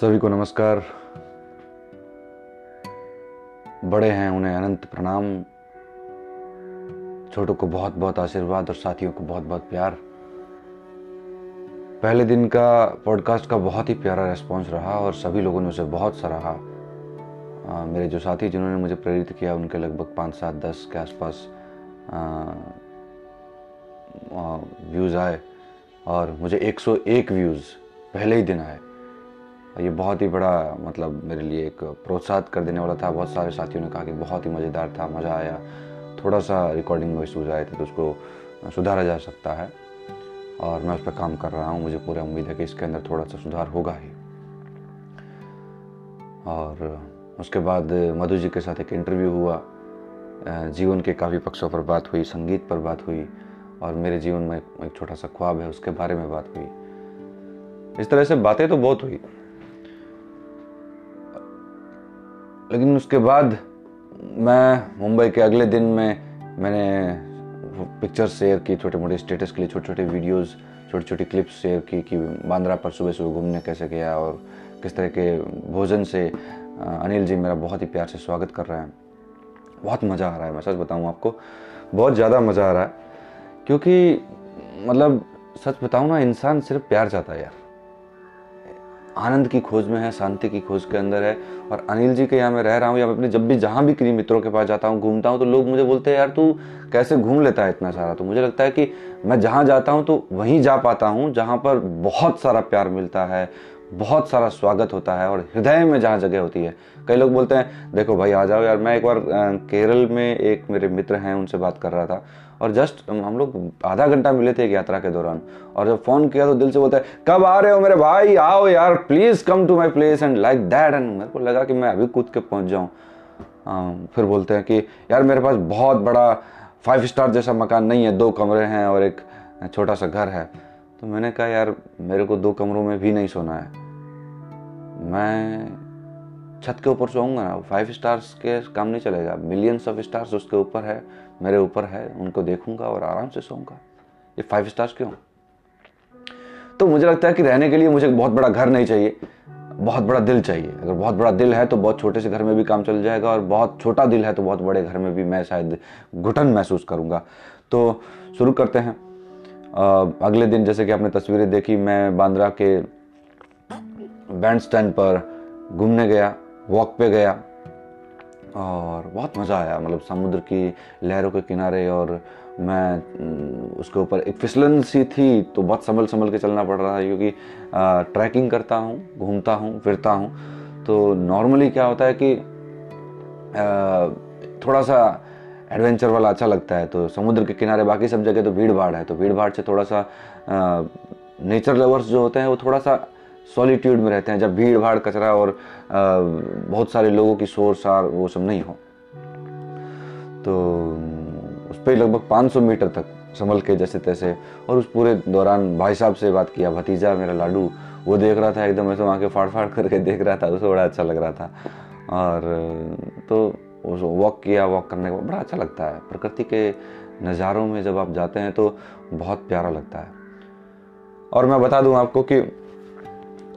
सभी को नमस्कार। बड़े हैं उन्हें अनंत प्रणाम। छोटों को बहुत बहुत आशीर्वाद और साथियों को बहुत बहुत प्यार। पहले दिन का पॉडकास्ट का बहुत ही प्यारा रिस्पांस रहा और सभी लोगों ने उसे बहुत सराहा। मेरे जो साथी जिन्होंने मुझे प्रेरित किया, उनके लगभग पाँच, सात, दस के आसपास व्यूज़ आए और मुझे 101 व्यूज़ पहले ही दिन आए। ये बहुत ही बड़ा मतलब मेरे लिए एक प्रोत्साहित कर देने वाला था। बहुत सारे साथियों ने कहा कि बहुत ही मज़ेदार था, मज़ा आया। थोड़ा सा रिकॉर्डिंग में इशूज़ आए थे तो उसको सुधारा जा सकता है। और मैं उस पर काम कर रहा हूँ। मुझे पूरा उम्मीद है कि इसके अंदर थोड़ा सा सुधार होगा ही। और उसके बाद मधु जी के साथ एक इंटरव्यू हुआ। जीवन के काफ़ी पक्षों पर बात हुई, संगीत पर बात हुई। और मेरे जीवन में एक छोटा सा ख्वाब है, उसके बारे में बात हुई। इस तरह से बातें तो बहुत हुई। लेकिन उसके बाद मैं मुंबई के अगले दिन में मैंने पिक्चर्स शेयर की छोटे मोटे स्टेटस के लिए छोटे छोटे वीडियोस छोटी छोटी क्लिप्स शेयर की कि बांद्रा पर सुबह सुबह घूमने कैसे गया और किस तरह के भोजन से अनिल जी मेरा बहुत ही प्यार से स्वागत कर रहे हैं। बहुत मज़ा आ रहा है, मैं सच बताऊँ आपको, बहुत ज़्यादा मज़ा आ रहा है। क्योंकि मतलब सच बताऊँ ना, इंसान सिर्फ़ प्यार चाहता है यार। आनंद की खोज में है, शांति की खोज के अंदर है। और अनिल जी के यहाँ मैं रह रहा हूँ, या मैं अपने जब भी जहाँ भी किन्हीं मित्रों के पास जाता हूँ, घूमता हूँ तो लोग मुझे बोलते हैं, यार, तू कैसे घूम लेता है इतना सारा? तो मुझे लगता है कि मैं जहाँ जाता हूँ तो वहीं जा पाता हूँ, जहाँ पर बहुत सारा प्यार मिलता है बहुत सारा स्वागत होता है और हृदय में जहाँ जगह होती है। कई लोग बोलते हैं, देखो भाई, आ जाओ यार, मैं एक बार केरल में एक मेरे मित्र हैं, उनसे बात कर रहा था और जस्ट हम लोग आधा घंटा मिले थे एक यात्रा के दौरान और जब फ़ोन किया तो दिल से बोलता है, कब आ रहे हो मेरे भाई? आओ यार please come to my place and like that and मेरे को लगा कि मैं अभी कूद के पहुँच जाऊँ। फिर बोलते हैं कि, यार, मेरे पास बहुत बड़ा फाइव स्टार जैसा मकान नहीं है, दो कमरे हैं और एक छोटा सा घर है। तो मैंने कहा, यार, मेरे को दो कमरों में भी नहीं सोना है। मैं छत के ऊपर सोऊँगा ना फाइव स्टार्स के काम नहीं चलेगा। मिलियंस ऑफ़ स्टार्स उसके ऊपर है, मेरे ऊपर है, उनको देखूँगा और आराम से सोऊँगा। ये फाइव स्टार्स क्यों? तो मुझे लगता है कि रहने के लिए मुझे बहुत बड़ा घर नहीं चाहिए, बहुत बड़ा दिल चाहिए। अगर बहुत बड़ा दिल है तो बहुत छोटे से घर में भी काम चल जाएगा और बहुत छोटा दिल है तो बहुत बड़े घर में भी मैं शायद घुटन महसूस करूँगा। तो शुरू करते हैं। अगले दिन जैसे कि आपने तस्वीरें देखी मैं बांद्रा के बैंड स्टैंड पर घूमने गया वॉक पे गया और बहुत मज़ा आया। मतलब समुद्र की लहरों के किनारे और मैं उसके ऊपर एक फिसलन सी थी तो बहुत संभल संभल के चलना पड़ रहा है क्योंकि ट्रैकिंग करता हूँ घूमता हूँ फिरता हूँ। तो नॉर्मली क्या होता है कि आ, थोड़ा सा एडवेंचर वाला अच्छा लगता है तो समुद्र के किनारे बाकी सब जगह तो भीड़ भाड़ है तो भीड़ भाड़ से थोड़ा सा नेचर लवर्स जो होते हैं वो थोड़ा सा सॉलिट्यूड में रहते हैं जब भीड़ भाड़ कचरा और आ, बहुत सारे लोगों की शोर सार वो सब नहीं हो। तो उस पर लगभग 500 मीटर तक संभल के जैसे तैसे और उस पूरे दौरान भाई साहब से बात किया भतीजा मेरा लाडू वो देख रहा था एकदम ऐसे वहाँ के फाड़ फाड़ करके देख रहा था उसे बड़ा अच्छा लग रहा था। और तो वॉक किया वॉक करने का बड़ा अच्छा लगता है। प्रकृति के नज़ारों में जब आप जाते हैं तो बहुत प्यारा लगता है। और मैं बता दूँ आपको कि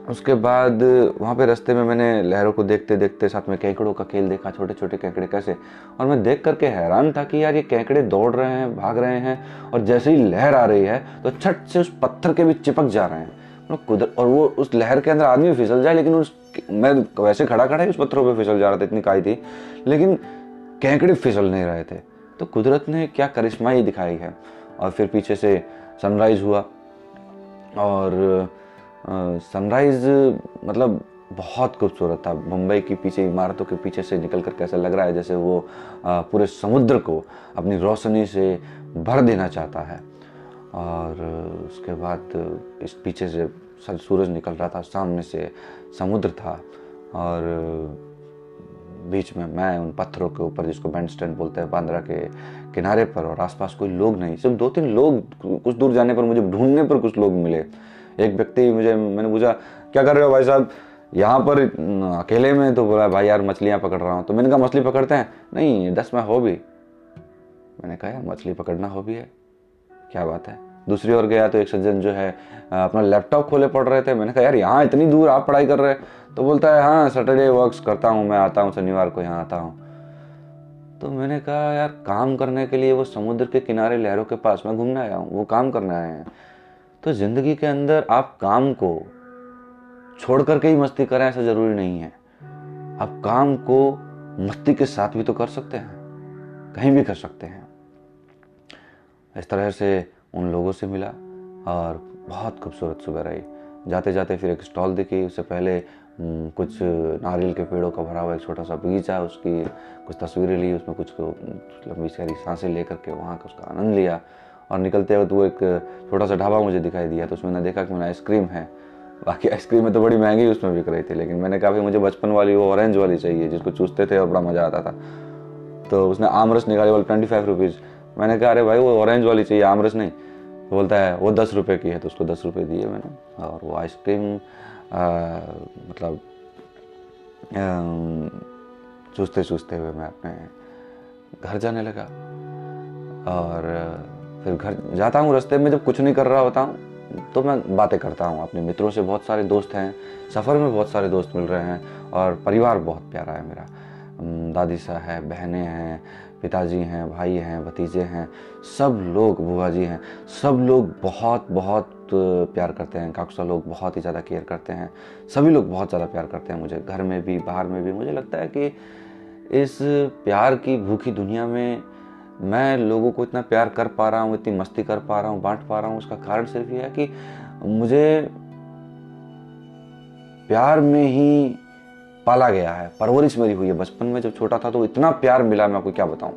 उसके बाद वहाँ पे रास्ते में मैंने लहरों को देखते देखते, साथ में केकड़ों का खेल देखा छोटे छोटे केकड़े कैसे? और मैं देख करके हैरान था कि यार ये केकड़े दौड़ रहे हैं, भाग रहे हैं, और जैसे ही लहर आ रही है तो छट से उस पत्थर के भी चिपक जा रहे हैं। मतलब कुदर, और वो उस लहर के अंदर आदमी फिसल जाए, लेकिन उस मैं वैसे खड़ा खड़ा ही उस पत्थरों पर फिसल जा रहा था, इतनी काई थी। लेकिन कैंकड़े फिसल नहीं रहे थे। तो कुदरत ने क्या करिश्मा ही दिखाई है। और फिर पीछे से सनराइज हुआ। और सनराइज मतलब बहुत खूबसूरत था। मुंबई की पीछे, इमारतों के पीछे से निकल कर कैसा लग रहा है, जैसे वो पूरे समुद्र को अपनी रोशनी से भर देना चाहता है। और उसके बाद इस पीछे से सूरज निकल रहा था, सामने से समुद्र था और बीच में मैं उन पत्थरों के ऊपर, जिसको बैंड स्टैंड बोलते हैं, बांद्रा के किनारे पर और आसपास कोई लोग नहीं। सिर्फ़ दो तीन लोग, कुछ दूर जाने पर मुझे, ढूँढने पर कुछ लोग मिले। एक व्यक्ति मुझे, मैंने पूछा, क्या कर रहे हो भाई साहब? यहाँ पर अकेले में? तो बोला, भाई यार, मछलियाँ पकड़ रहा हूँ। तो मैंने कहा, मछली पकड़ते हैं? नहीं, दस में हो भी। मैंने कहा, यार, मछली पकड़ना हो भी है। क्या बात है? दूसरी ओर गया तो एक सज्जन जो है अपना लैपटॉप खोले पढ़ रहे थे। मैंने कहा, यार, यहाँ इतनी दूर आप पढ़ाई कर रहे हैं? तो बोलता है हाँ सैटरडे वर्क्स करता हूँ, मैं आता हूँ, शनिवार को यहाँ आता हूँ। तो मैंने कहा, यार, काम करने के लिए वो समुद्र के किनारे लहरों के पास मैं घूमने आया हूँ, वो काम करने आए हैं। तो ज़िंदगी के अंदर आप काम को छोड़ करके ही मस्ती करें, ऐसा ज़रूरी नहीं है। आप काम को मस्ती के साथ भी तो कर सकते हैं, कहीं भी कर सकते हैं। इस तरह से उन लोगों से मिला और बहुत खूबसूरत सुबह रही। जाते जाते फिर एक स्टॉल दिखी, उससे पहले कुछ नारियल के पेड़ों का भरा हुआ एक छोटा सा बगीचा, उसकी कुछ तस्वीरें ली, उसमें कुछ लंबी सारी साँसें लेकर के वहाँ का उसका आनंद लिया। और निकलते वक्त वो एक छोटा सा ढाबा मुझे दिखाई दिया तो उसमें मैंने देखा कि मैंने आइसक्रीम है। बाकी आइसक्रीम में तो बड़ी महँगी उसमें बिक रही थी, लेकिन मैंने कहा मुझे बचपन वाली वो ऑरेंज वाली चाहिए, जिसको चूसते थे और बड़ा मज़ा आता था। तो उसने आमरस निकाली वाली ट्वेंटी फाइव रुपीज़ मैंने कहा, अरे भाई, वो ऑरेंज वाली चाहिए, आमरस नहीं। तो बोलता है, वो दस रुपये की है तो उसको दस रुपये दिए मैंने। और वो आइसक्रीम मतलब चूसते चूसते हुए मैं अपने घर जाने लगा। और फिर घर जाता हूँ, रास्ते में जब कुछ नहीं कर रहा होता हूँ तो मैं बातें करता हूँ। अपने मित्रों से बहुत सारे दोस्त हैं, सफ़र में बहुत सारे दोस्त मिल रहे हैं, और परिवार बहुत प्यारा है मेरा। दादी सा है बहनें हैं, पिताजी हैं, भाई हैं, भतीजे हैं, सब लोग, बुआ जी हैं, सब लोग बहुत बहुत प्यार करते हैं काकुसा लोग बहुत ही ज़्यादा केयर करते हैं, सभी लोग बहुत ज़्यादा प्यार करते हैं मुझे, घर में भी, बाहर में भी, मुझे लगता है कि इस प्यार की भूखी दुनिया में मैं लोगों को इतना प्यार कर पा रहा हूँ, इतनी मस्ती कर पा रहा हूँ, बांट पा रहा हूँ, उसका कारण सिर्फ़ ये है कि मुझे प्यार में ही पाला गया है, परवरिश मेरी हुई है। बचपन में जब छोटा था तो इतना प्यार मिला, मैं आपको क्या बताऊँ?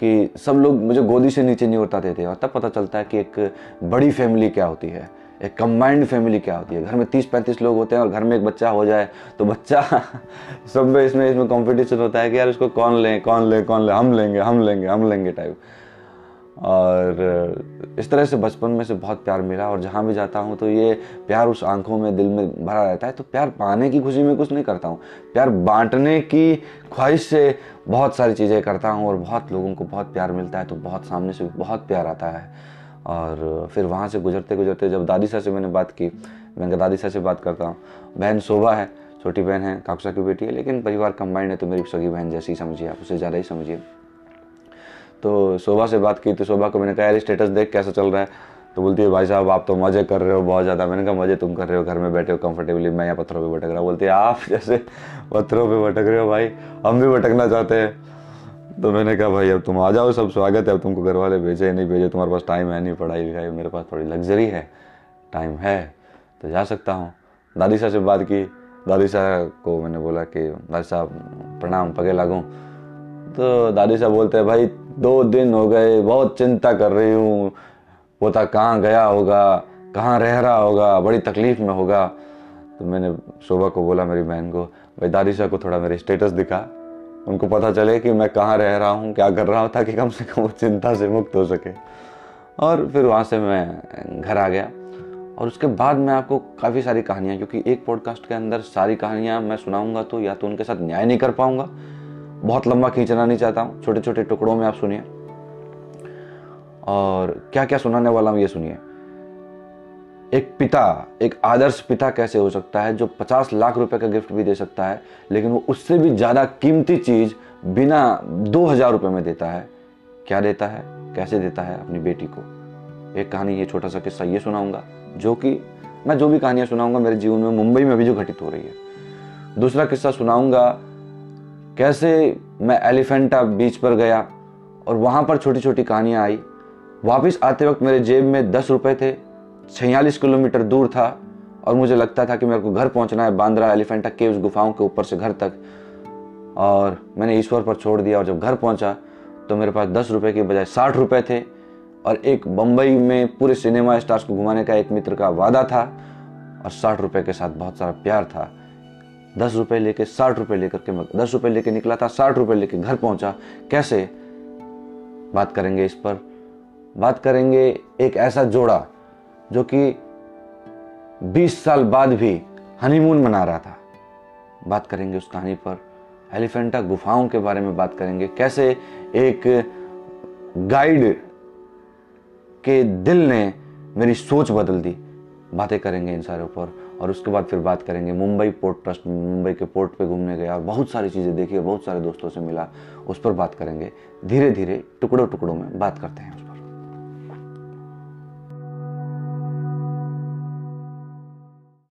कि सब लोग मुझे गोदी से नीचे नहीं उतारते थे और तब पता चलता है कि एक बड़ी फैमिली क्या होती है? एक कंबाइंड फैमिली क्या होती है? घर में तीस पैंतीस लोग होते हैं, और घर में एक बच्चा हो जाए तो बच्चा सब में इसमें इसमें कंपटीशन होता है कि यार उसको कौन लें, कौन ले कौन ले? हम लेंगे हम लेंगे हम लेंगे टाइप और, इस तरह से बचपन में से बहुत प्यार मिला और जहाँ भी जाता हूँ तो ये प्यार उस आँखों में, दिल में भरा रहता है। तो प्यार पाने की खुशी में कुछ नहीं करता हूँ। प्यार बांटने की ख्वाहिश से बहुत सारी चीज़ें करता हूँ और बहुत लोगों को बहुत प्यार मिलता है तो बहुत सामने से बहुत प्यार आता है। और फिर वहाँ से गुजरते गुजरते जब दादी सा से मैंने बात की, मैं दादी सा से बात करता हूँ। बहन शोभा है, छोटी बहन है, काकसा की बेटी है, लेकिन परिवार कंबाइंड है तो मेरी सगी बहन जैसी समझिए, आप उसे ज़्यादा ही समझिए। तो शोभा से बात की तो शोभा को मैंने कहा, यार स्टेटस देख कैसा चल रहा है? तो बोलती है, भाई साहब, आप तो मज़े कर रहे हो, बहुत ज़्यादा। मैंने कहा, मज़े तुम कर रहे हो, घर में बैठे हो कंफर्टेबली मैं यहाँ पत्थरों पे भटक रहा बोलती है, आप जैसे पत्थरों पे भटक रहे हो भाई, हम भी भटकना चाहते हैं। तो मैंने कहा, भाई, अब तुम आ जाओ, सब स्वागत है, अब तुमको घर वाले भेजे नहीं भेजे, तुम्हारे पास टाइम है नहीं, पढ़ाई लिखाई, मेरे पास थोड़ी लग्जरी है टाइम है तो जा सकता हूँ। दादी साहब से बात की, दादी साहब को मैंने बोला कि दादी साहब, प्रणाम, पगे लागूँ। तो दादी साहब बोलते हैं, भाई दो दिन हो गए, बहुत चिंता कर रही हूँ। पोता कहाँ गया होगा, कहाँ रह रहा होगा, बड़ी तकलीफ़ में होगा। तो मैंने शोभा को बोला, मेरी बहन को, भाई दादी साहब को थोड़ा मेरे स्टेटस दिखा। उनको पता चले कि मैं कहाँ रह रहा हूँ, क्या कर रहा हूँ, ताकि कम से कम वो चिंता से मुक्त हो सके। और फिर वहाँ से मैं घर आ गया। और उसके बाद मैं आपको काफ़ी सारी कहानियाँ, क्योंकि एक पॉडकास्ट के अंदर सारी कहानियाँ मैं सुनाऊँगा तो या तो उनके साथ न्याय नहीं कर पाऊँगा बहुत लंबा खींचना नहीं चाहता हूँ। छोटे छोटे टुकड़ों में आप सुनिए। और क्या क्या सुनाने वाला हूँ ये सुनिए। एक पिता, एक आदर्श पिता कैसे हो सकता है जो पचास लाख रुपए का गिफ्ट भी दे सकता है, लेकिन वो उससे भी ज़्यादा कीमती चीज़ बिना दो हज़ार रुपये में देता है? क्या देता है? कैसे देता है अपनी बेटी को? एक कहानी, ये छोटा सा किस्सा ये सुनाऊँगा, जो कि मैं जो भी कहानियाँ सुनाऊँगा, मेरे जीवन में मुंबई में भी जो घटित हो रही है। दूसरा किस्सा सुनाऊँगा कैसे मैं एलिफेंटा बीच पर गया और वहाँ पर छोटी छोटी कहानियाँ आई। वापस आते वक्त मेरे जेब में दस रुपये थे, छियालीस किलोमीटर दूर था और मुझे लगता था कि मेरे को घर पहुँचना है बांद्रा एलिफेंटा केव्स गुफाओं के ऊपर से घर तक। और मैंने ईश्वर पर छोड़ दिया और जब घर पहुँचा तो मेरे पास दस रुपये के बजाय साठ रुपये थे और एक बम्बई में पूरे सिनेमा स्टार्स को घुमाने का एक मित्र का वादा था और साठ रुपये के साथ बहुत सारा प्यार था। दस रुपए लेके साठ रुपए लेकर के दस रुपए लेके निकला था, साठ रुपए लेके घर पहुँचा। कैसे? बात करेंगे इस पर। बात करेंगे एक ऐसा जोड़ा जो कि 20 साल बाद भी हनीमून मना रहा था। बात करेंगे उस कहानी पर। एलिफेंटा गुफाओं के बारे में बात करेंगे। कैसे एक गाइड के दिल ने मेरी सोच बदल दी। बातें करेंगे इन सारे ऊपर। और उसके बाद फिर बात करेंगे। मुंबई पोर्ट ट्रस्ट, मुंबई के पोर्ट पे घूमने गया और बहुत सारी चीज़ें देखी और बहुत सारे दोस्तों से मिला। उस पर बात करेंगे। धीरे धीरे टुकड़ों टुकड़ों में बात करते हैं।